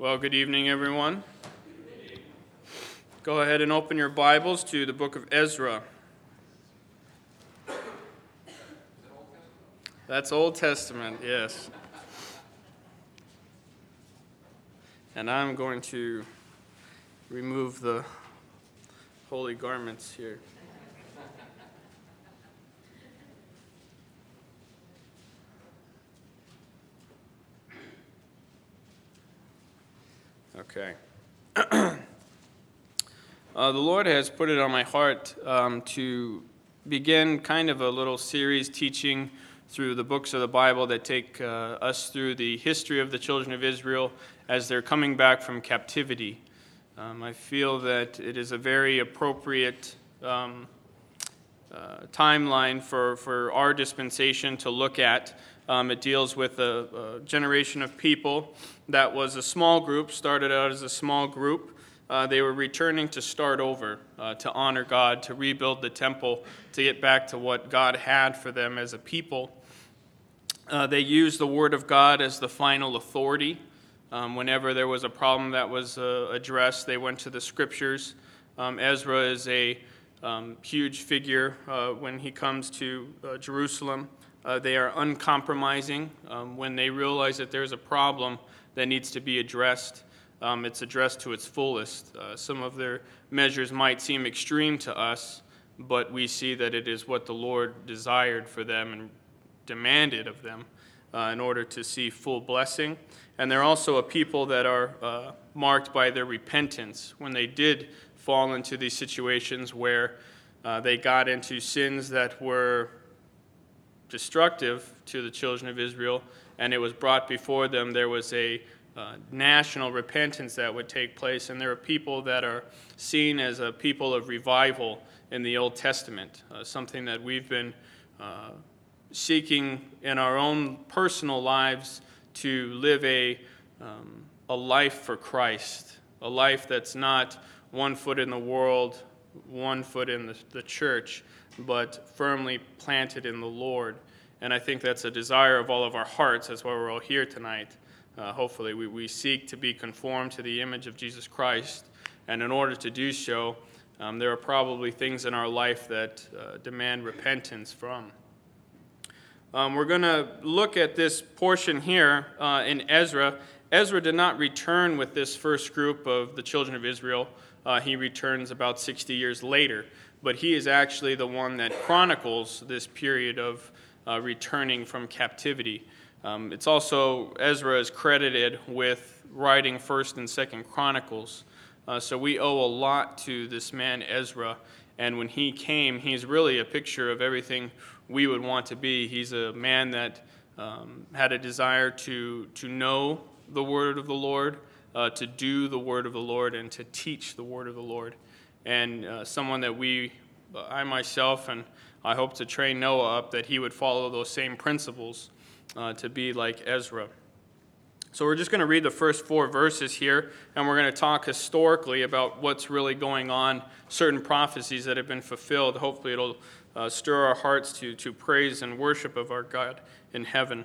Well, good evening, everyone. Go ahead and open your Bibles to the book of Ezra. That's Old Testament, yes. And I'm going to remove the holy garments here. Okay. uh, the Lord has put it on my heart um, to begin kind of a little series teaching through the books of the Bible that take uh, us through the history of the children of Israel as they're coming back from captivity. Um, I feel that it is a very appropriate um, uh, timeline for, for our dispensation to look at. Um, it deals with a, a, generation of people that was a small group, started out as a small group. Uh, they were returning to start over, uh, to honor God, to rebuild the temple, to get back to what God had for them as a people. Uh, they used the Word of God as the final authority. Um, whenever there was a problem that was uh, addressed, they went to the Scriptures. Um, Ezra is a um, huge figure uh, when he comes to uh, Jerusalem. Uh, they are uncompromising. Um, when they realize that there's a problem that needs to be addressed, um, it's addressed to its fullest. Uh, some of their measures might seem extreme to us, but we see that it is what the Lord desired for them and demanded of them uh, in order to see full blessing. And they're also a people that are uh, marked by their repentance when they did fall into these situations where uh, they got into sins that were destructive to the children of Israel, and it was brought before them. There was a uh, national repentance that would take place, and there are people that are seen as a people of revival in the Old Testament, uh, something that we've been uh, seeking in our own personal lives to live a, um, a life for Christ, a life that's not one foot in the world, one foot in the, the church, but firmly planted in the Lord. And I think that's a desire of all of our hearts. That's why we're all here tonight. Uh, hopefully, we, we seek to be conformed to the image of Jesus Christ. And in order to do so, um, there are probably things in our life that uh, demand repentance from. Um, we're going to look at this portion here uh, in Ezra. Ezra did not return with this first group of the children of Israel. Uh, he returns about 60 years later but he is actually the one that chronicles this period of uh, returning from captivity. Um, it's also, Ezra is credited with writing 1st and 2nd Chronicles. Uh, so we owe a lot to this man, Ezra. And when he came, he's really a picture of everything we would want to be. He's a man that um, had a desire to, to know the word of the Lord, uh, to do the word of the Lord, and to teach the word of the Lord and uh, someone that we, I myself, and I hope to train Noah up that he would follow those same principles uh, to be like Ezra. So we're just going to read the first four verses here, and we're going to talk historically about what's really going on, certain prophecies that have been fulfilled. Hopefully, it'll uh, stir our hearts to, to praise and worship of our God in heaven.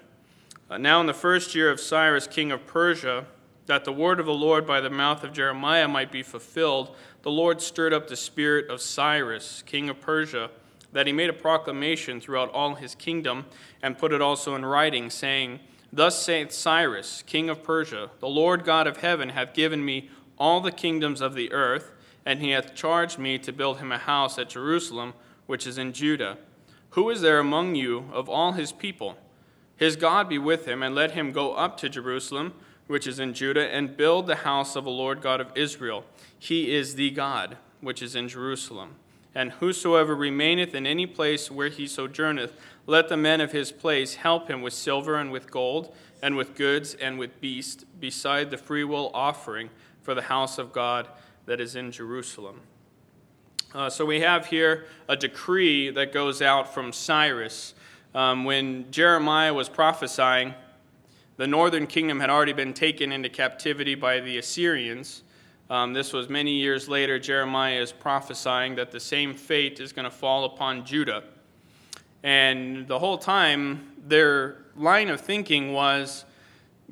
Uh, now, in the first year of Cyrus, king of Persia, that the word of the Lord by the mouth of Jeremiah might be fulfilled, the Lord stirred up the spirit of Cyrus, king of Persia, that he made a proclamation throughout all his kingdom and put it also in writing, saying, Thus saith Cyrus, king of Persia, The Lord God of heaven hath given me all the kingdoms of the earth, and he hath charged me to build him a house at Jerusalem, which is in Judah. Who is there among you of all his people? His God be with him, and let him go up to Jerusalem which is in Judah, and build the house of the Lord God of Israel. He is the God, which is in Jerusalem. And whosoever remaineth in any place where he sojourneth, let the men of his place help him with silver and with gold, and with goods and with beasts, beside the freewill offering for the house of God that is in Jerusalem. Uh, so we have here a decree that goes out from Cyrus. Um, when Jeremiah was prophesying, the northern kingdom had already been taken into captivity by the Assyrians. Um, this was many years later. Jeremiah is prophesying that the same fate is going to fall upon Judah. And the whole time, their line of thinking was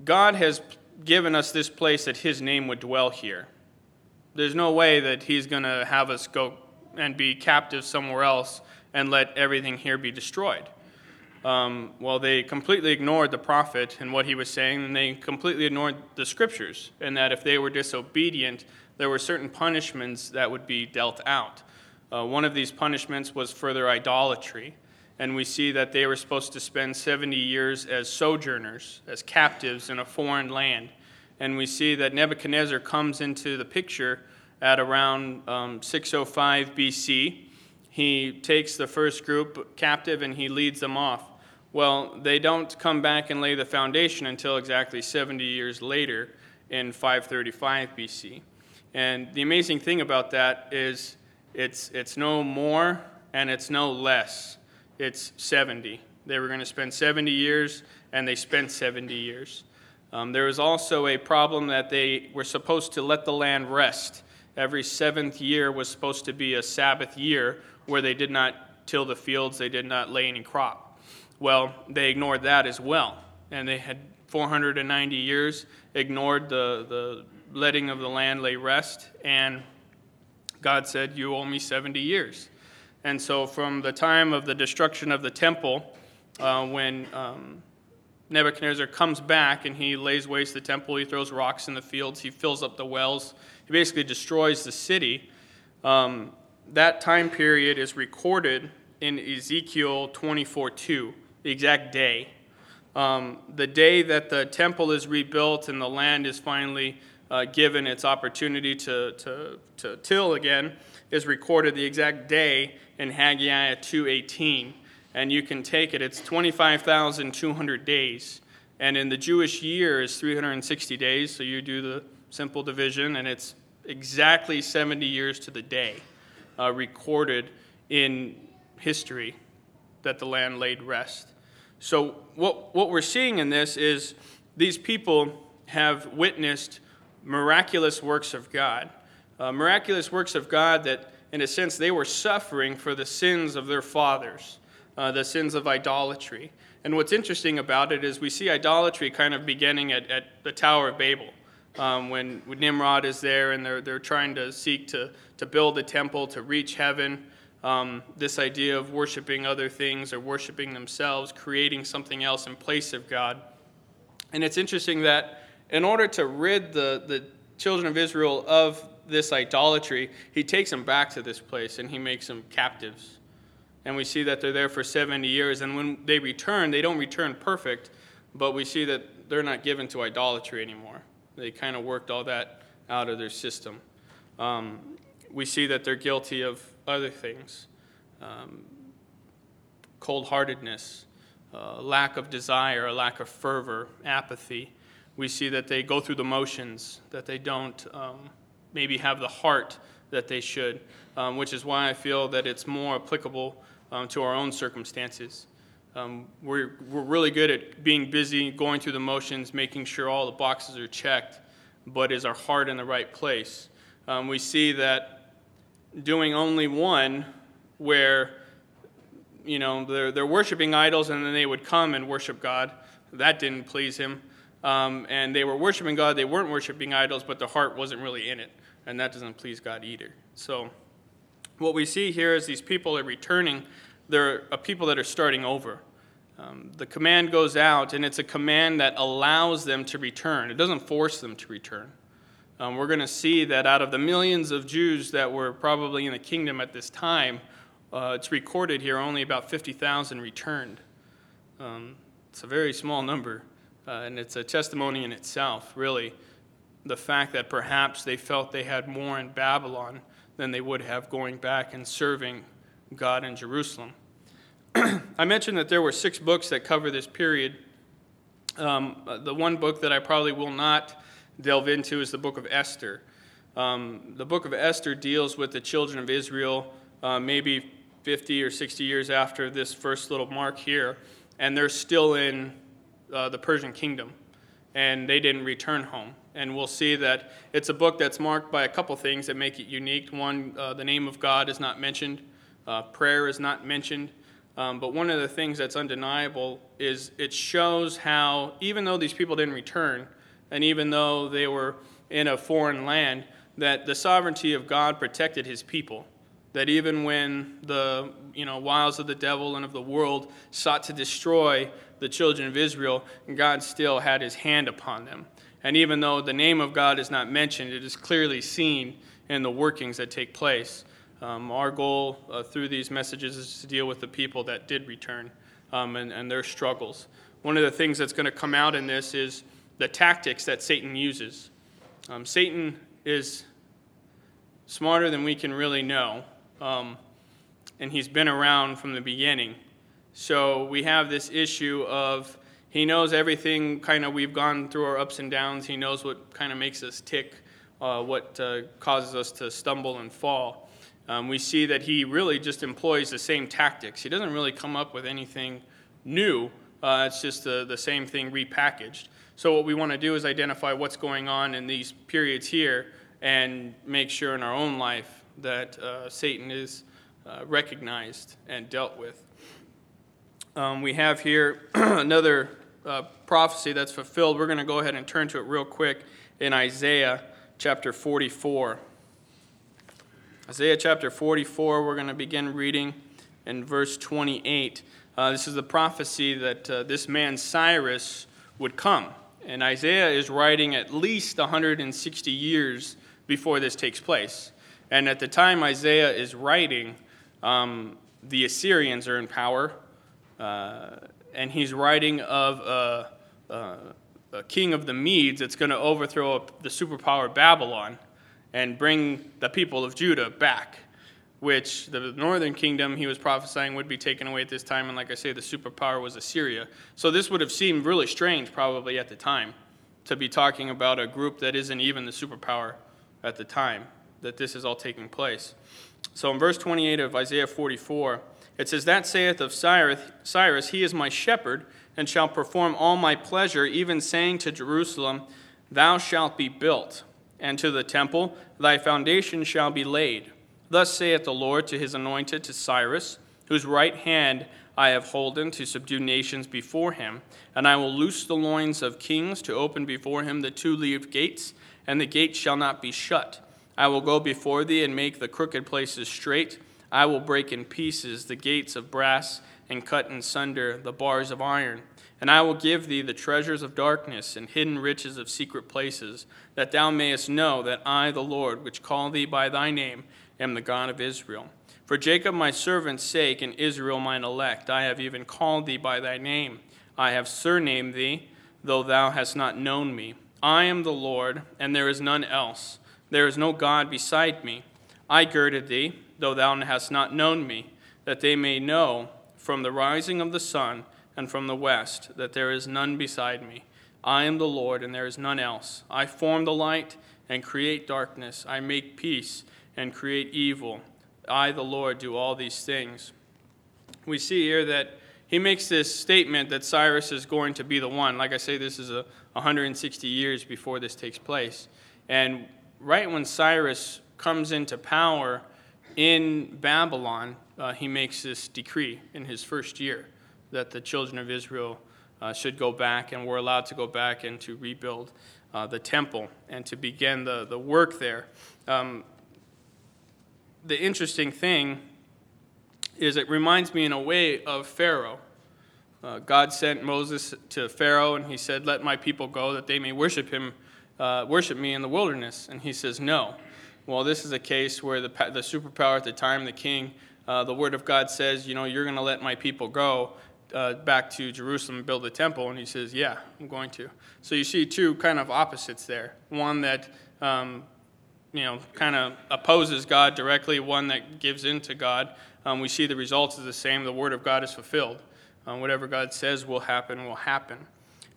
God has given us this place that his name would dwell here. There's no way that he's going to have us go and be captive somewhere else and let everything here be destroyed. Um, well, they completely ignored the prophet and what he was saying, and they completely ignored the scriptures, and that if they were disobedient, there were certain punishments that would be dealt out. Uh, one of these punishments was further idolatry, and we see that they were supposed to spend 70 years as sojourners, as captives in a foreign land. And we see that Nebuchadnezzar comes into the picture at around um, 605 BC. He takes the first group captive and he leads them off. Well, they don't come back and lay the foundation until exactly 70 years later in 535 BC. And the amazing thing about that is it's, it's no more and it's no less. It's 70. They were going to spend 70 years, and they spent 70 years. Um, there was also a problem that they were supposed to let the land rest. Every seventh year was supposed to be a Sabbath year where they did not till the fields, they did not lay any crop. Well, they ignored that as well. And they had 490 years ignored the, the letting of the land lay rest. And God said, You owe me 70 years. And so, from the time of the destruction of the temple, uh, when um, Nebuchadnezzar comes back and he lays waste the temple, he throws rocks in the fields, he fills up the wells, he basically destroys the city. Um, that time period is recorded in Ezekiel 24 2 the exact day. Um, the day that the temple is rebuilt and the land is finally uh, given its opportunity to, to, to till again is recorded the exact day in Haggai 2.18. And you can take it, it's 25,200 days. And in the Jewish year is 360 days, so you do the simple division, and it's exactly 70 years to the day uh, recorded in history that the land laid rest. So, what, what we're seeing in this is these people have witnessed miraculous works of God. Uh, miraculous works of God that, in a sense, they were suffering for the sins of their fathers, uh, the sins of idolatry. And what's interesting about it is we see idolatry kind of beginning at, at the Tower of Babel. Um, when, when Nimrod is there and they're, they're trying to seek to, to build a temple to reach heaven um, this idea of worshiping other things or worshiping themselves, creating something else in place of God. And it's interesting that in order to rid the, the children of Israel of this idolatry, he takes them back to this place and he makes them captives. And we see that they're there for 70 years. And when they return, they don't return perfect, but we see that they're not given to idolatry anymore. They kind of worked all that out of their system. Um, we see that they're guilty of other things um, cold heartedness, uh, lack of desire, a lack of fervor, apathy. We see that they go through the motions, that they don't um, maybe have the heart that they should, um, which is why I feel that it's more applicable um, to our own circumstances. Um, we're, we're really good at being busy, going through the motions, making sure all the boxes are checked, but is our heart in the right place? Um, we see that doing only one where you know they're, they're worshiping idols and then they would come and worship god. That didn't please him. Um, and they were worshiping god. They weren't worshiping idols but their heart wasn't really in it. And that doesn't please god either. So what we see here is these people are returning. They're a people that are starting over. Um, the command goes out and it's a command that allows them to return. It doesn't force them to return um, we're going to see that out of the millions of Jews that were probably in the kingdom at this time, uh, it's recorded here only about 50,000 returned. Um, it's a very small number, uh, and it's a testimony in itself, really. The fact that perhaps they felt they had more in Babylon than they would have going back and serving God in Jerusalem. I mentioned that there were six books that cover this period. Um, the one book that I probably will not delve into is the book of Esther. Um, the book of Esther deals with the children of Israel uh, maybe 50 or 60 years after this first little mark here, and they're still in uh, the Persian kingdom, and they didn't return home. And we'll see that it's a book that's marked by a couple things that make it unique. One, uh, the name of God is not mentioned, uh, prayer is not mentioned. Um, but one of the things that's undeniable is it shows how, even though these people didn't return, and even though they were in a foreign land, that the sovereignty of God protected his people. That even when the you know, wiles of the devil and of the world sought to destroy the children of Israel, God still had his hand upon them. And even though the name of God is not mentioned, it is clearly seen in the workings that take place. Um, our goal uh, through these messages is to deal with the people that did return um, and, and their struggles. One of the things that's going to come out in this is the tactics that Satan uses. Um, Satan is smarter than we can really know, um, and he's been around from the beginning. So we have this issue of he knows everything kind of we've gone through our ups and downs. He knows what kind of makes us tick, uh, what uh, causes us to stumble and fall. Um, we see that he really just employs the same tactics. He doesn't really come up with anything new. Uh, it's just the, the same thing repackaged. So what we want to do is identify what's going on in these periods here and make sure in our own life that uh, Satan is uh, recognized and dealt with. Um, we have here another uh, prophecy that's fulfilled. We're going to go ahead and turn to it real quick in Isaiah chapter 44. Isaiah chapter 44, we're going to begin reading in verse 28. Uh, this is the prophecy that uh, this man Cyrus would come. And Isaiah is writing at least 160 years before this takes place. And at the time Isaiah is writing, um, the Assyrians are in power. Uh, and he's writing of a, a, a, king of the Medes that's going to overthrow the superpower Babylon and bring the people of Judah back, which the northern kingdom he was prophesying would be taken away at this time. And like I say, the superpower was Assyria. So this would have seemed really strange probably at the time to be talking about a group that isn't even the superpower at the time that this is all taking place. So in verse 28 of Isaiah 44, it says, That saith of Cyrus, Cyrus, He is my shepherd, and shall perform all my pleasure, even saying to Jerusalem, Thou shalt be built, and to the temple, Thy foundation shall be laid. Thus saith the Lord to his anointed, to Cyrus, whose right hand I have holden to subdue nations before him. And I will loose the loins of kings to open before him the two leaved gates, and the gates shall not be shut. I will go before thee and make the crooked places straight I will break in pieces the gates of brass and cut in sunder the bars of iron. And I will give thee the treasures of darkness and hidden riches of secret places, that thou mayest know that I, the Lord, which call thee by thy name, am the God of Israel. For Jacob my servant's sake and Israel mine elect, I have even called thee by thy name. I have surnamed thee, though thou hast not known me. I am the Lord, and there is none else. There is no God beside me. I girded thee though thou hast not known me, that they may know from the rising of the sun and from the west that there is none beside me. I am the Lord, and there is none else. I form the light and create darkness. I make peace and create evil. I, the Lord, do all these things. We see here that he makes this statement that Cyrus is going to be the one. Like I say, this is a 160 years before this takes place. And right when Cyrus comes into power, in Babylon, uh, he makes this decree in his first year that the children of Israel uh, should go back and were allowed to go back and to rebuild uh, the temple and to begin the, the work there. Um, the interesting thing is it reminds me in a way of Pharaoh. Uh, God sent Moses to Pharaoh and he said, Let my people go that they may worship him, uh, worship me in the wilderness. And he says, No. Well, this is a case where the, the superpower at the time, the king, uh, the word of God says, you know, you're going to let my people go uh, back to Jerusalem and build the temple. And he says, yeah, I'm going to. So you see two kind of opposites there. One that, um, you know, kind of opposes God directly, one that gives in to God. Um, we see the results is the same. The word of God is fulfilled. Um, whatever God says will happen, will happen.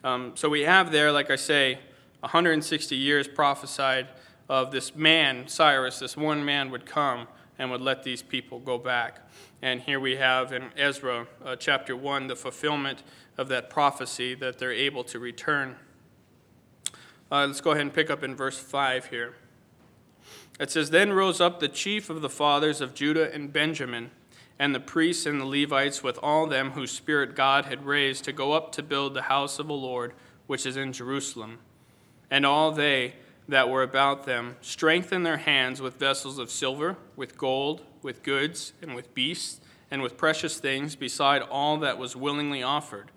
Um, so we have there, like I say, 160 years prophesied of this man, Cyrus, this one man would come and would let these people go back. And here we have in Ezra uh, chapter 1 the fulfillment of that prophecy that they're able to return. Uh, let's go ahead and pick up in verse 5 here. It says, Then rose up the chief of the fathers of Judah and Benjamin, and the priests and the Levites with all them whose spirit God had raised to go up to build the house of the Lord, which is in Jerusalem and all they that were about them strengthened their hands with vessels of silver, with gold, with goods, and with beasts, and with precious things, beside all that was willingly offered.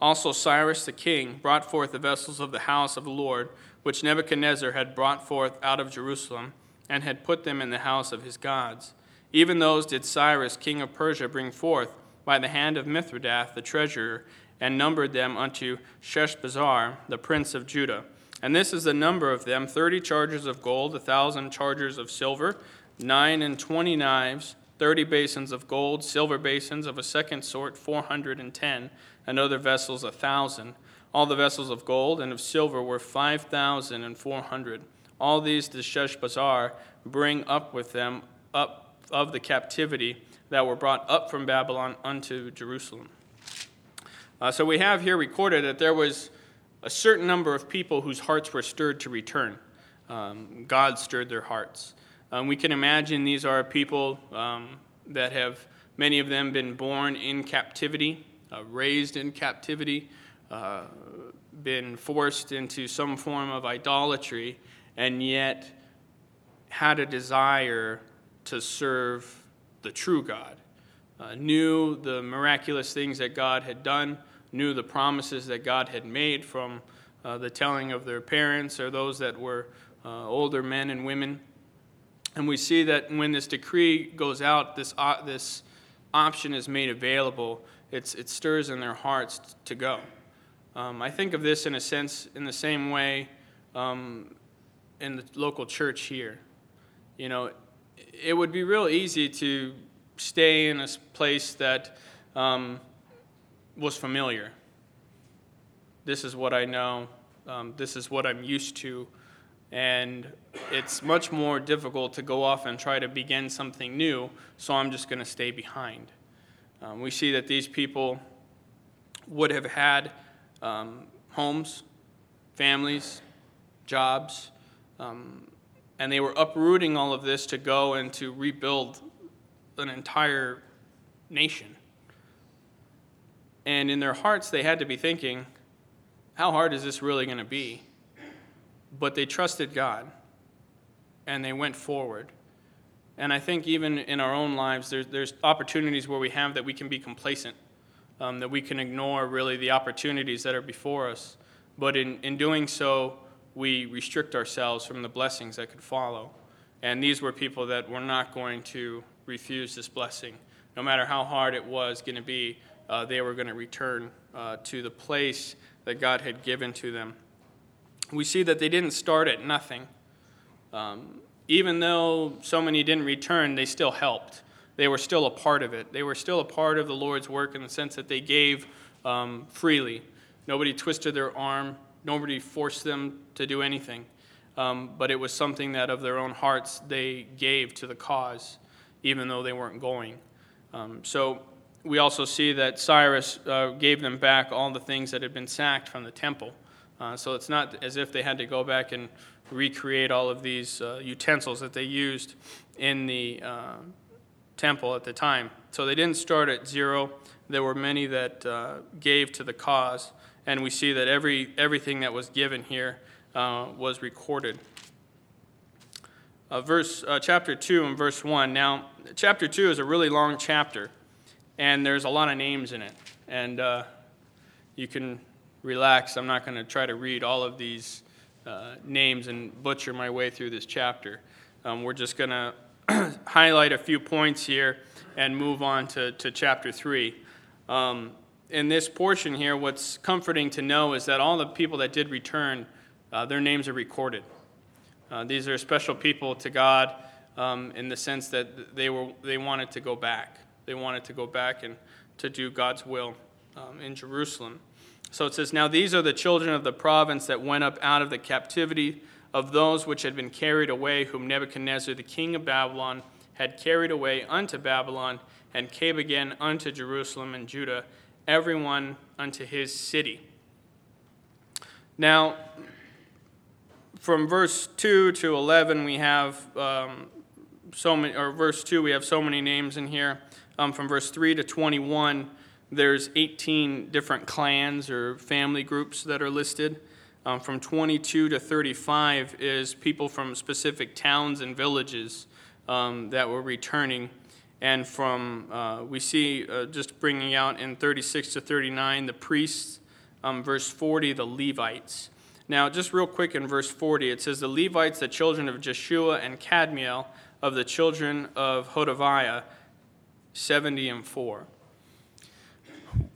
Also, Cyrus the king brought forth the vessels of the house of the Lord, which Nebuchadnezzar had brought forth out of Jerusalem, and had put them in the house of his gods. Even those did Cyrus king of Persia bring forth by the hand of Mithredath the treasurer, and numbered them unto Sheshbazzar, the prince of Judah. And this is the number of them thirty chargers of gold, a thousand chargers of silver, nine and twenty knives, thirty basins of gold, silver basins of a second sort, four hundred and ten, and other vessels a thousand. All the vessels of gold and of silver were five thousand and four hundred. All these did Sheshbazzar bring up with them up of the captivity that were brought up from Babylon unto Jerusalem. Uh, so we have here recorded that there was a certain number of people whose hearts were stirred to return. Um, God stirred their hearts. Um, we can imagine these are people um, that have, many of them, been born in captivity, uh, raised in captivity, uh, been forced into some form of idolatry, and yet had a desire to serve the true God. Uh, knew the miraculous things that God had done knew the promises that God had made from uh, the telling of their parents or those that were uh, older men and women. And we see that when this decree goes out, this, uh, this option is made available, it's, it stirs in their hearts to go. Um, I think of this in a sense in the same way um, in the local church here. You know, it would be real easy to stay in a place that um, was familiar. This is what I know. Um, this is what I'm used to. And it's much more difficult to go off and try to begin something new, so I'm just going to stay behind. Um, we see that these people would have had um, homes, families, jobs, um, and they were uprooting all of this to go and to rebuild an entire nation. And in their hearts, they had to be thinking, how hard is this really going to be? But they trusted God and they went forward. And I think even in our own lives, there's, there's opportunities where we have that we can be complacent, um, that we can ignore really the opportunities that are before us. But in, in doing so, we restrict ourselves from the blessings that could follow. And these were people that were not going to refuse this blessing, no matter how hard it was going to be uh, they were going to return uh, to the place that God had given to them. We see that they didn't start at nothing. Um, even though so many didn't return, they still helped. They were still a part of it. They were still a part of the Lord's work in the sense that they gave um, freely. Nobody twisted their arm, nobody forced them to do anything. Um, but it was something that of their own hearts they gave to the cause, even though they weren't going. Um, so we also see that Cyrus uh, gave them back all the things that had been sacked from the temple. Uh, so it's not as if they had to go back and recreate all of these uh, utensils that they used in the uh, temple at the time. So they didn't start at zero. There were many that uh, gave to the cause, and we see that every everything that was given here uh, was recorded. verse chapter two and verse one. Now, chapter two is a really long chapter and there's a lot of names in it. And uh, you can relax. I'm not going to try to read all of these uh, names and butcher my way through this chapter. Um, we're just going to highlight a few points here and move on to, to chapter 3. Um, in this portion here, what's comforting to know is that all the people that did return, uh, their names are recorded. Uh, these are special people to God um, in the sense that they, were, they wanted to go back. They wanted to go back and to do God's will um, in Jerusalem. So it says, Now these are the children of the province that went up out of the captivity of those which had been carried away, whom Nebuchadnezzar the king of Babylon had carried away unto Babylon, and came again unto Jerusalem and Judah, everyone unto his city. Now, from verse 2 to 11, we have um, so many, or verse 2, we have so many names in here um, from verse 3 to 21, there's 18 different clans or family groups that are listed. Um, from 22 to 35 is people from specific towns and villages um, that were returning. And from, uh, we see uh, just bringing out in 36 to 39 the priests, um, verse 40, the Levites. Now, just real quick in verse 40, it says, The Levites, the children of Jeshua and Kadmiel, of the children of Hodaviah, 70 and 4.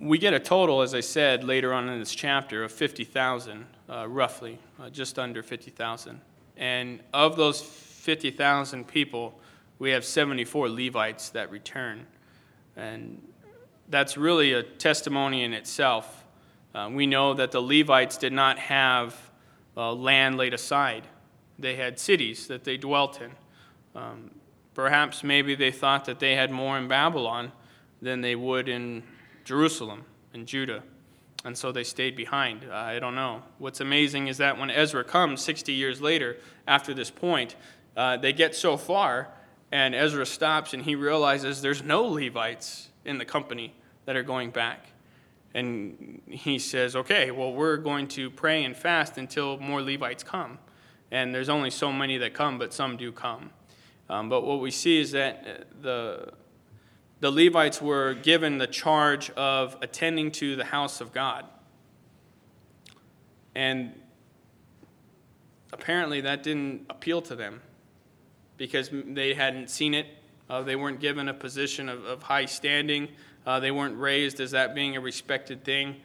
We get a total, as I said later on in this chapter, of 50,000, uh, roughly, uh, just under 50,000. And of those 50,000 people, we have 74 Levites that return. And that's really a testimony in itself. Uh, we know that the Levites did not have uh, land laid aside, they had cities that they dwelt in. Um, perhaps maybe they thought that they had more in Babylon than they would in Jerusalem and Judah. And so they stayed behind. I don't know. What's amazing is that when Ezra comes 60 years later, after this point, uh, they get so far, and Ezra stops and he realizes there's no Levites in the company that are going back. And he says, okay, well, we're going to pray and fast until more Levites come. And there's only so many that come, but some do come. Um, but what we see is that uh, the, the Levites were given the charge of attending to the house of God. And apparently that didn't appeal to them because they hadn't seen it. Uh, they weren't given a position of, of high standing. Uh, they weren't raised as that being a respected thing.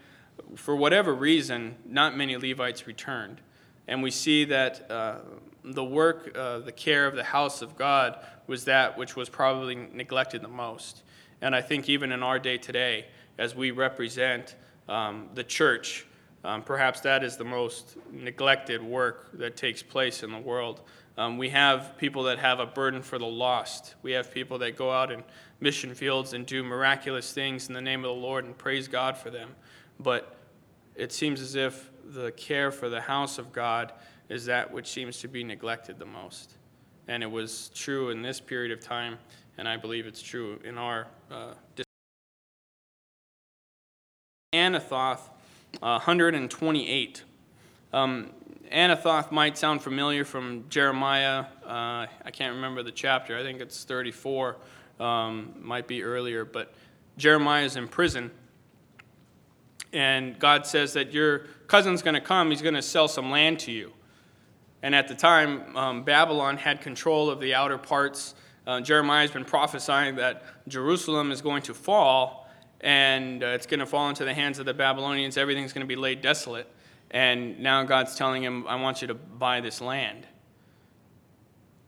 For whatever reason, not many Levites returned. And we see that uh, the work, uh, the care of the house of God was that which was probably neglected the most. And I think even in our day today, as we represent um, the church, um, perhaps that is the most neglected work that takes place in the world. Um, we have people that have a burden for the lost. We have people that go out in mission fields and do miraculous things in the name of the Lord and praise God for them. But it seems as if the care for the house of God is that which seems to be neglected the most. And it was true in this period of time, and I believe it's true in our uh, Anathoth, uh, 128. Um, Anathoth might sound familiar from Jeremiah. Uh, I can't remember the chapter. I think it's 34. Um, might be earlier, but Jeremiah is in prison. And God says that your cousin's going to come. He's going to sell some land to you. And at the time, um, Babylon had control of the outer parts. Uh, Jeremiah has been prophesying that Jerusalem is going to fall and uh, it's going to fall into the hands of the Babylonians. Everything's going to be laid desolate. And now God's telling him, I want you to buy this land.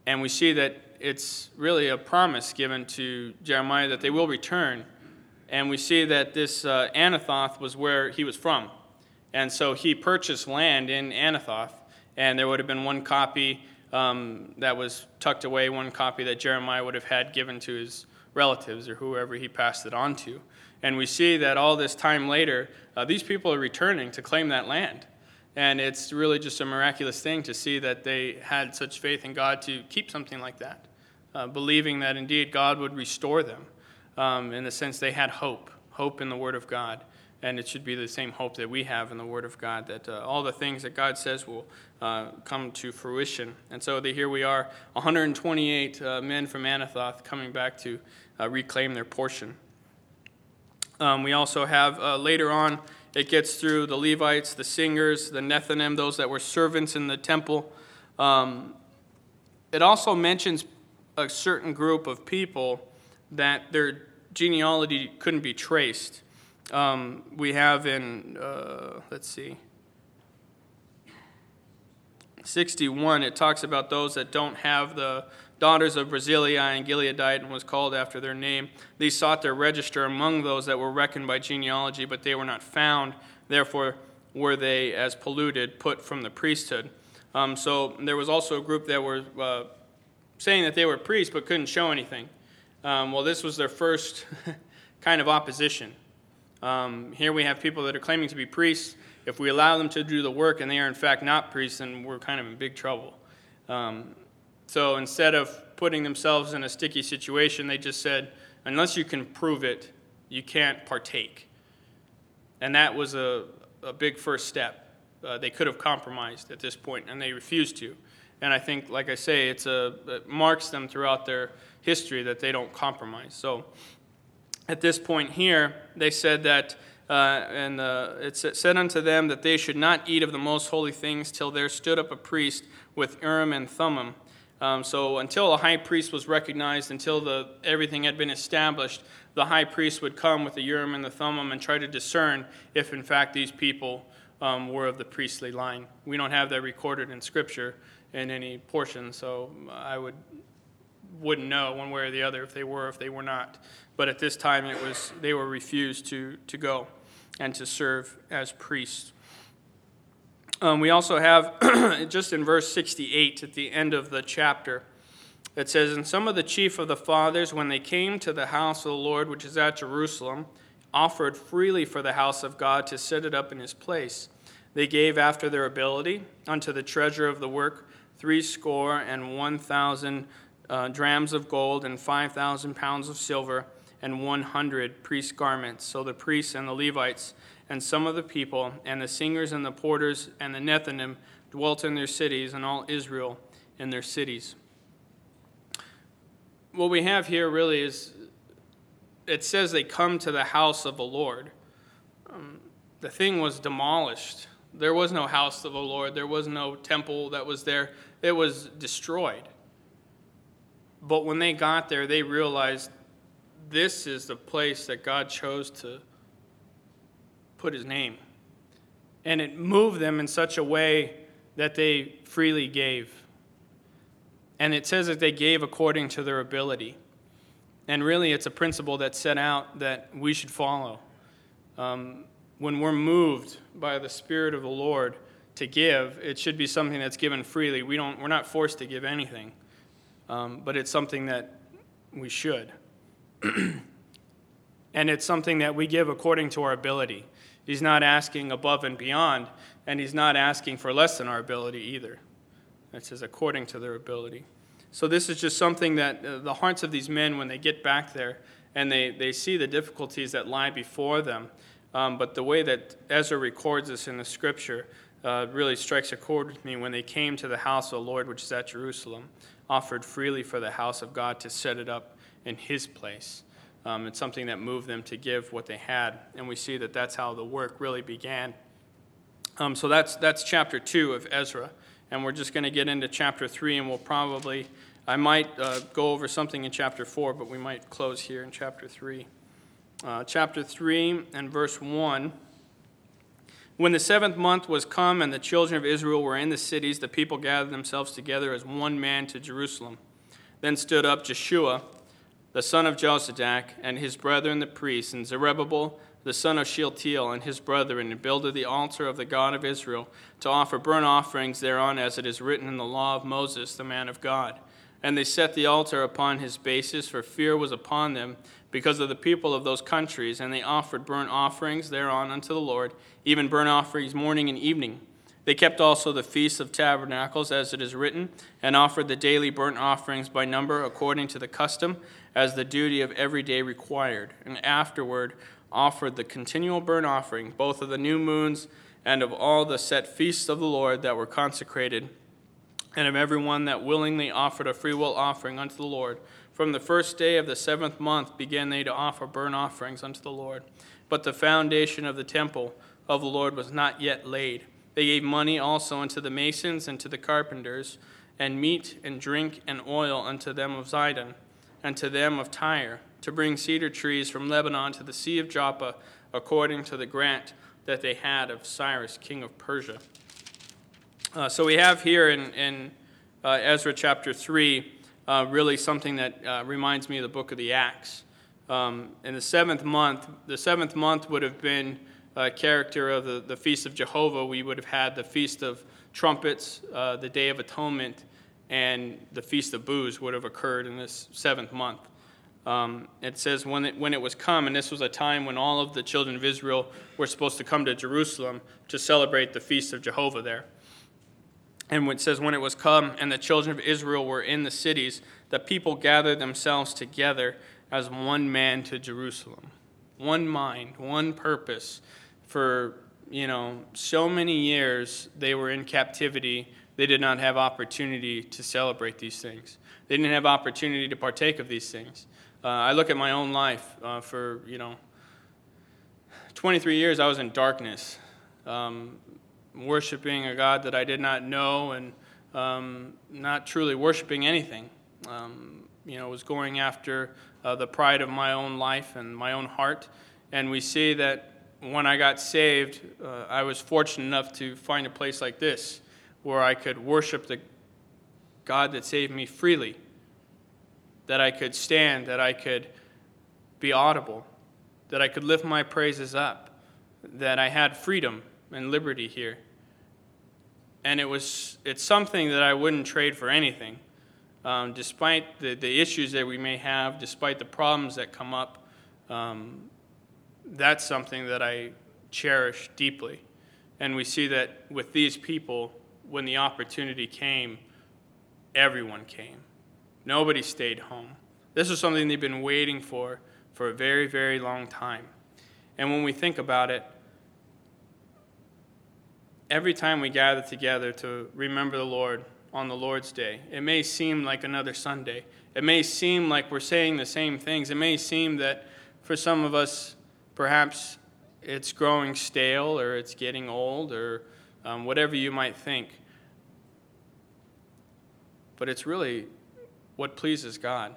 And we see that it's really a promise given to Jeremiah that they will return. And we see that this uh, Anathoth was where he was from. And so he purchased land in Anathoth and there would have been one copy um, that was tucked away, one copy that Jeremiah would have had given to his relatives or whoever he passed it on to. And we see that all this time later, uh, these people are returning to claim that land. And it's really just a miraculous thing to see that they had such faith in God to keep something like that, uh, believing that indeed God would restore them um, in the sense they had hope, hope in the Word of God and it should be the same hope that we have in the Word of God that uh, all the things that God says will uh, come to fruition. And so the, here we are, 128 uh, men from Anathoth coming back to uh, reclaim their portion. Um, we also have uh, later on, it gets through the Levites, the singers, the Nethinim, those that were servants in the temple. Um, it also mentions a certain group of people that their genealogy couldn't be traced um, we have in, uh, let's see, 61, it talks about those that don't have the daughters of Barzillai and Gileadite and was called after their name. These sought their register among those that were reckoned by genealogy, but they were not found. Therefore, were they, as polluted, put from the priesthood. Um, so there was also a group that were uh, saying that they were priests but couldn't show anything. Um, well, this was their first kind of opposition. Um, here we have people that are claiming to be priests. If we allow them to do the work and they are in fact not priests, then we're kind of in big trouble. Um, so instead of putting themselves in a sticky situation, they just said, unless you can prove it, you can't partake. And that was a, a big first step. uh, they could have compromised at this point, and they refused to. And I think, like I say, it's a, it marks them throughout their history that they don't compromise. So at this point here, they said that, uh, and uh, it said unto them that they should not eat of the most holy things till there stood up a priest with Urim and Thummim. Um, so until a high priest was recognized, until the, everything had been established, the high priest would come with the Urim and the Thummim and try to discern if, in fact, these people um, were of the priestly line. We don't have that recorded in Scripture in any portion, so I would wouldn't know one way or the other if they were, if they were not. But at this time, it was they were refused to to go and to serve as priests. Um, we also have just in verse 68 at the end of the chapter. It says, And some of the chief of the fathers, when they came to the house of the Lord, which is at Jerusalem, offered freely for the house of God to set it up in his place. They gave after their ability unto the treasure of the work three score and one thousand uh, drams of gold and five thousand pounds of silver and one hundred priest garments. So the priests and the Levites and some of the people and the singers and the porters and the Nethinim dwelt in their cities and all Israel in their cities. What we have here really is it says they come to the house of the Lord. Um, the thing was demolished. There was no house of the Lord. There was no temple that was there. It was destroyed. But when they got there, they realized this is the place that God chose to put his name. And it moved them in such a way that they freely gave. And it says that they gave according to their ability. And really, it's a principle that's set out that we should follow. Um, when we're moved by the Spirit of the Lord to give, it should be something that's given freely. We don't, we're not forced to give anything, um, but it's something that we should. and it's something that we give according to our ability. He's not asking above and beyond, and he's not asking for less than our ability either. It says according to their ability. So this is just something that uh, the hearts of these men, when they get back there and they, they see the difficulties that lie before them, um, but the way that Ezra records this in the scripture uh, really strikes a chord with me when they came to the house of the Lord, which is at Jerusalem, offered freely for the house of God to set it up in his place. Um, it's something that moved them to give what they had, and we see that that's how the work really began. Um, so that's, that's chapter 2 of Ezra, and we're just going to get into chapter 3, and we'll probably, I might uh, go over something in chapter 4, but we might close here in chapter 3 uh, chapter 3 and verse 1. When the seventh month was come and the children of Israel were in the cities, the people gathered themselves together as one man to Jerusalem. Then stood up Jeshua, the son of Jozadak, and his brethren the priests, and Zerubbabel, the son of Shealtiel, and his brethren, and builded the altar of the God of Israel to offer burnt offerings thereon, as it is written in the law of Moses, the man of God. And they set the altar upon his basis, for fear was upon them because of the people of those countries, and they offered burnt offerings thereon unto the Lord, even burnt offerings morning and evening. They kept also the feast of tabernacles, as it is written, and offered the daily burnt offerings by number according to the custom, as the duty of every day required, and afterward offered the continual burnt offering, both of the new moons and of all the set feasts of the Lord that were consecrated, and of every one that willingly offered a freewill offering unto the Lord from the first day of the seventh month began they to offer burnt offerings unto the Lord. But the foundation of the temple of the Lord was not yet laid. They gave money also unto the masons and to the carpenters, and meat and drink and oil unto them of Zidon, and to them of Tyre, to bring cedar trees from Lebanon to the sea of Joppa, according to the grant that they had of Cyrus, king of Persia. Uh, so we have here in, in uh, Ezra chapter 3 uh, really something that uh, reminds me of the book of the Acts. Um, in the seventh month, the seventh month would have been a character of the, the Feast of Jehovah. We would have had the Feast of Trumpets, uh, the Day of Atonement, and the Feast of Booths would have occurred in this seventh month. Um, it says when it, when it was come, and this was a time when all of the children of Israel were supposed to come to Jerusalem to celebrate the Feast of Jehovah there. And it says, When it was come, and the children of Israel were in the cities, the people gathered themselves together as one man to Jerusalem. One mind, one purpose for you know, so many years they were in captivity, they did not have opportunity to celebrate these things. They didn't have opportunity to partake of these things. Uh, I look at my own life uh, for, you know, 23 years I was in darkness, um, worshiping a God that I did not know and um, not truly worshiping anything. Um, you know, was going after uh, the pride of my own life and my own heart. And we see that when I got saved, uh, I was fortunate enough to find a place like this where I could worship the God that saved me freely, that I could stand, that I could be audible, that I could lift my praises up, that I had freedom and liberty here. And it was it's something that I wouldn't trade for anything. Um, despite the, the issues that we may have, despite the problems that come up, um, that's something that I cherish deeply. And we see that with these people, when the opportunity came, everyone came. Nobody stayed home. This is something they've been waiting for for a very, very long time. And when we think about it, every time we gather together to remember the Lord on the Lord's Day, it may seem like another Sunday. It may seem like we're saying the same things. It may seem that for some of us, perhaps it's growing stale or it's getting old or um, whatever you might think. But it's really what pleases God.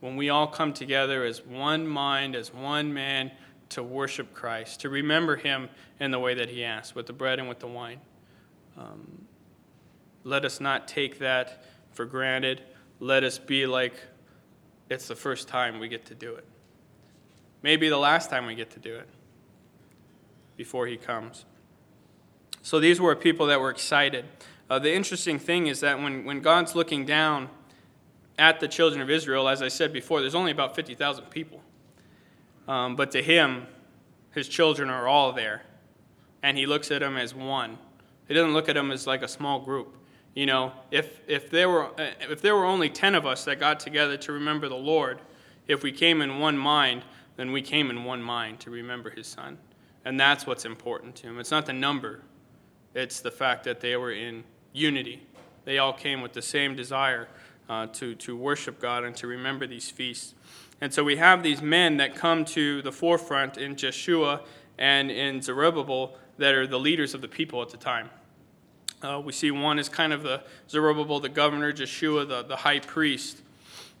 When we all come together as one mind, as one man, to worship Christ, to remember Him in the way that He asked, with the bread and with the wine. Um, let us not take that for granted. Let us be like it's the first time we get to do it. Maybe the last time we get to do it before He comes. So these were people that were excited. Uh, the interesting thing is that when, when God's looking down at the children of Israel, as I said before, there's only about 50,000 people. Um, but to him, his children are all there. And he looks at them as one. He doesn't look at them as like a small group. You know, if, if, there were, if there were only 10 of us that got together to remember the Lord, if we came in one mind, then we came in one mind to remember his son. And that's what's important to him. It's not the number, it's the fact that they were in unity. They all came with the same desire uh, to, to worship God and to remember these feasts. And so we have these men that come to the forefront in Jeshua and in Zerubbabel that are the leaders of the people at the time. Uh, we see one is kind of the Zerubbabel, the governor, Jeshua, the, the high priest,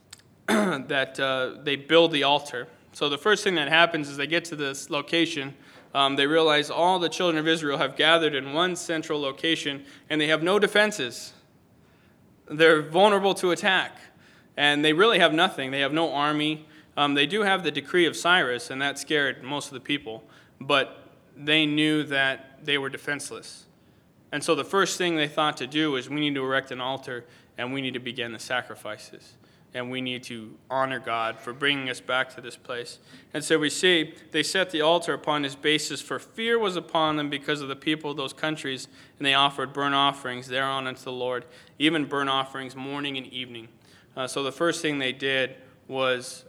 that uh, they build the altar. So the first thing that happens is they get to this location. Um, they realize all the children of Israel have gathered in one central location and they have no defenses. They're vulnerable to attack. And they really have nothing. They have no army. Um, they do have the decree of Cyrus, and that scared most of the people, but they knew that they were defenseless. And so the first thing they thought to do is we need to erect an altar and we need to begin the sacrifices. And we need to honor God for bringing us back to this place. And so we see they set the altar upon this basis, for fear was upon them because of the people of those countries, and they offered burnt offerings thereon unto the Lord, even burnt offerings morning and evening. Uh, so the first thing they did was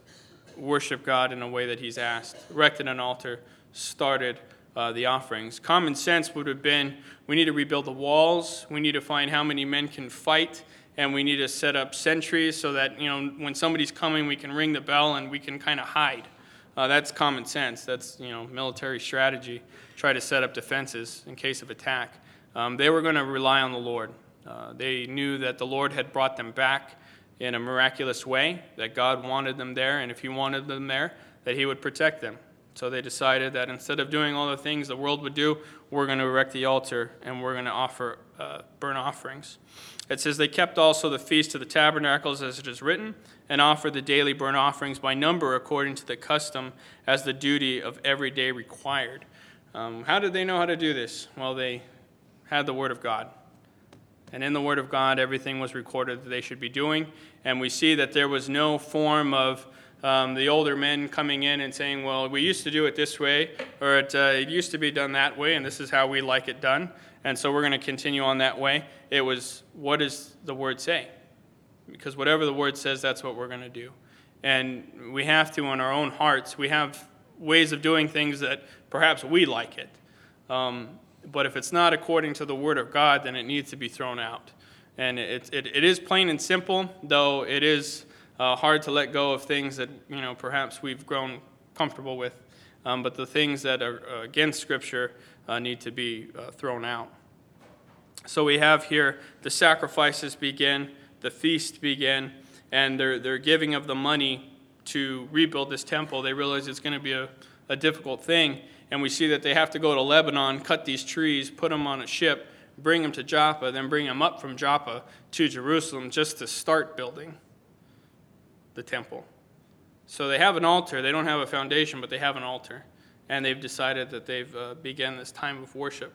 worship God in a way that He's asked, erected an altar, started uh, the offerings. Common sense would have been we need to rebuild the walls, we need to find how many men can fight, and we need to set up sentries so that you know when somebody's coming, we can ring the bell and we can kind of hide. Uh, that's common sense. That's you know military strategy. Try to set up defenses in case of attack. Um, they were going to rely on the Lord. Uh, they knew that the Lord had brought them back in a miraculous way, that God wanted them there, and if He wanted them there, that He would protect them. So they decided that instead of doing all the things the world would do, we're going to erect the altar and we're going to offer uh, burnt offerings. It says, They kept also the feast of the tabernacles as it is written, and offered the daily burnt offerings by number according to the custom as the duty of every day required. Um, how did they know how to do this? Well, they had the Word of God. And in the Word of God, everything was recorded that they should be doing. And we see that there was no form of um, the older men coming in and saying, well, we used to do it this way, or it, uh, it used to be done that way, and this is how we like it done. And so we're going to continue on that way. It was, what does the Word say? Because whatever the Word says, that's what we're going to do. And we have to, in our own hearts, we have ways of doing things that perhaps we like it. Um, but if it's not according to the Word of God, then it needs to be thrown out. And it, it, it is plain and simple, though it is uh, hard to let go of things that you know perhaps we've grown comfortable with. Um, but the things that are uh, against Scripture uh, need to be uh, thrown out. So we have here the sacrifices begin, the feast begin, and they're, they're giving of the money to rebuild this temple. They realize it's going to be a, a difficult thing. And we see that they have to go to Lebanon, cut these trees, put them on a ship, bring them to Joppa, then bring them up from Joppa to Jerusalem just to start building the temple. So they have an altar. They don't have a foundation, but they have an altar. And they've decided that they've uh, begun this time of worship.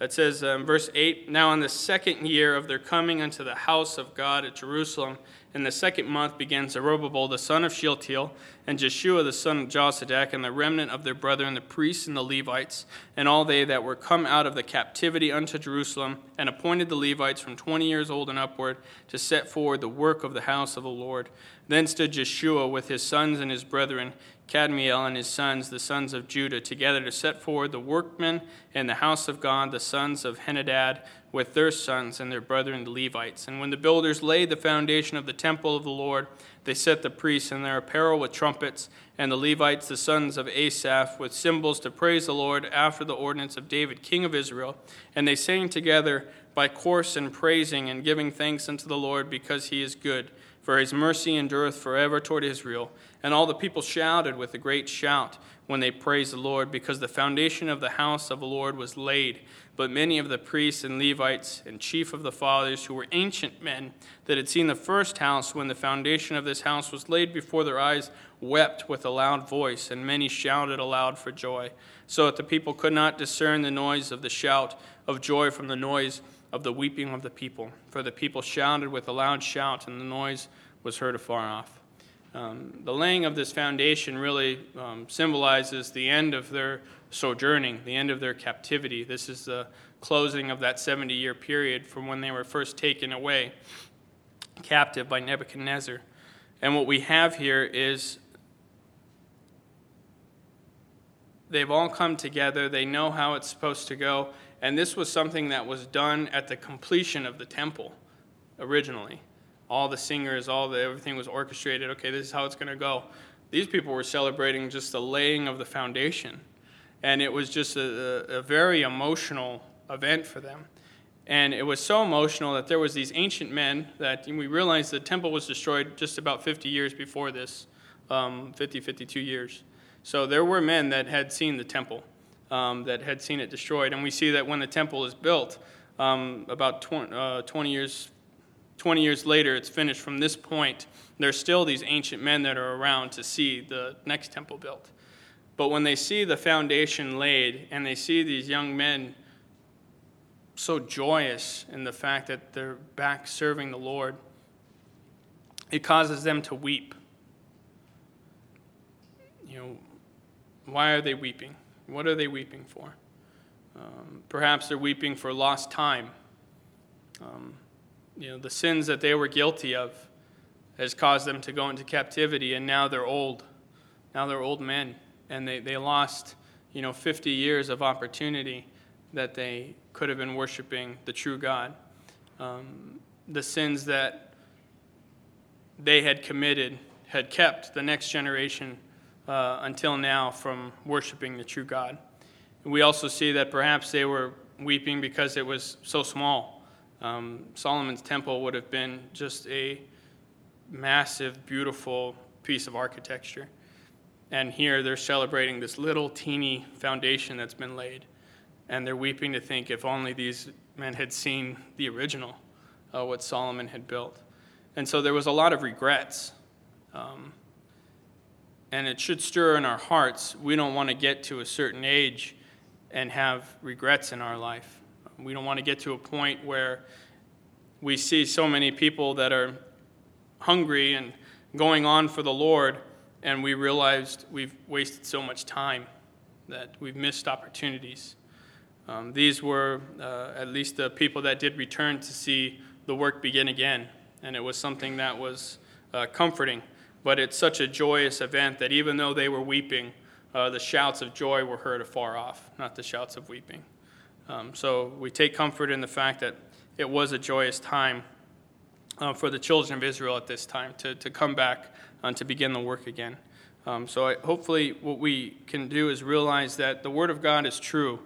It says um, verse 8 Now in the second year of their coming unto the house of God at Jerusalem, in the second month began Zerubbabel the son of Shealtiel, and Jeshua the son of Jozadak, and the remnant of their brethren, the priests and the Levites, and all they that were come out of the captivity unto Jerusalem, and appointed the Levites from twenty years old and upward to set forward the work of the house of the Lord. Then stood Jeshua with his sons and his brethren, Kadmiel and his sons, the sons of Judah, together to set forward the workmen in the house of God, the sons of Henadad, with their sons and their brethren the Levites. And when the builders laid the foundation of the temple of the Lord, they set the priests in their apparel with trumpets, and the Levites, the sons of Asaph, with cymbals to praise the Lord after the ordinance of David, king of Israel. And they sang together by course and praising and giving thanks unto the Lord because he is good, for his mercy endureth forever toward Israel. And all the people shouted with a great shout when they praised the Lord, because the foundation of the house of the Lord was laid. But many of the priests and Levites and chief of the fathers, who were ancient men that had seen the first house when the foundation of this house was laid before their eyes, wept with a loud voice, and many shouted aloud for joy, so that the people could not discern the noise of the shout of joy from the noise of the weeping of the people. For the people shouted with a loud shout, and the noise was heard afar off. Um, the laying of this foundation really um, symbolizes the end of their sojourning, the end of their captivity. This is the closing of that 70 year period from when they were first taken away captive by Nebuchadnezzar. And what we have here is they've all come together, they know how it's supposed to go, and this was something that was done at the completion of the temple originally all the singers, all the everything was orchestrated. Okay, this is how it's going to go. These people were celebrating just the laying of the foundation, and it was just a, a, very emotional event for them. And it was so emotional that there was these ancient men that we realized the temple was destroyed just about 50 years before this, um, 50, 52 years. So there were men that had seen the temple, um, that had seen it destroyed. And we see that when the temple is built, um, about 20, uh, 20 years 20 years later, it's finished from this point. There's still these ancient men that are around to see the next temple built. But when they see the foundation laid and they see these young men so joyous in the fact that they're back serving the Lord, it causes them to weep. You know, why are they weeping? What are they weeping for? Um, perhaps they're weeping for lost time. Um, you know, the sins that they were guilty of has caused them to go into captivity, and now they're old. Now they're old men, and they, they lost, you know, 50 years of opportunity that they could have been worshiping the true God. Um, the sins that they had committed had kept the next generation uh, until now from worshiping the true God. we also see that perhaps they were weeping because it was so small um, Solomon's temple would have been just a massive, beautiful piece of architecture. And here they're celebrating this little teeny foundation that's been laid. And they're weeping to think if only these men had seen the original, uh, what Solomon had built. And so there was a lot of regrets. Um, and it should stir in our hearts. We don't want to get to a certain age and have regrets in our life. We don't want to get to a point where we see so many people that are hungry and going on for the Lord, and we realized we've wasted so much time that we've missed opportunities. Um, these were uh, at least the people that did return to see the work begin again, and it was something that was uh, comforting. But it's such a joyous event that even though they were weeping, uh, the shouts of joy were heard afar off, not the shouts of weeping. Um, so we take comfort in the fact that it was a joyous time uh, for the children of Israel at this time to, to come back and to begin the work again. Um, so I, hopefully, what we can do is realize that the Word of God is true.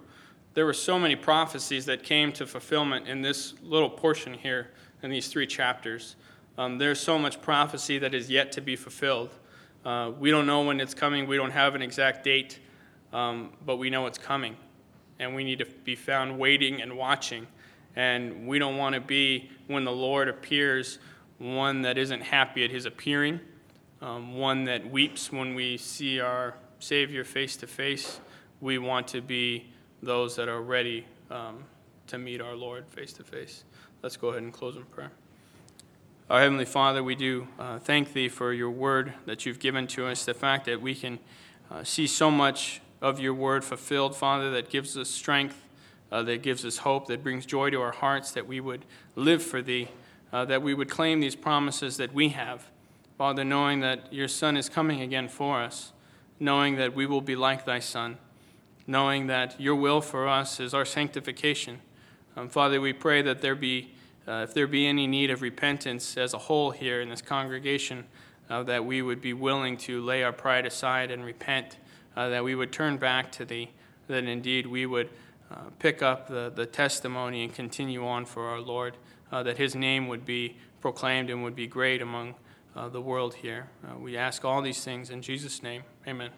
There were so many prophecies that came to fulfillment in this little portion here in these three chapters. Um, there's so much prophecy that is yet to be fulfilled. Uh, we don't know when it's coming, we don't have an exact date, um, but we know it's coming. And we need to be found waiting and watching. And we don't want to be, when the Lord appears, one that isn't happy at his appearing, um, one that weeps when we see our Savior face to face. We want to be those that are ready um, to meet our Lord face to face. Let's go ahead and close in prayer. Our Heavenly Father, we do uh, thank Thee for your word that you've given to us, the fact that we can uh, see so much of your word fulfilled, Father, that gives us strength, uh, that gives us hope, that brings joy to our hearts, that we would live for Thee, uh, that we would claim these promises that we have. Father, knowing that your Son is coming again for us, knowing that we will be like Thy Son, knowing that your will for us is our sanctification. Um, Father, we pray that there be uh, if there be any need of repentance as a whole here in this congregation, uh, that we would be willing to lay our pride aside and repent, uh, that we would turn back to Thee, that indeed we would uh, pick up the, the testimony and continue on for our Lord, uh, that His name would be proclaimed and would be great among uh, the world here. we ask all these things in Jesus' name. Amen.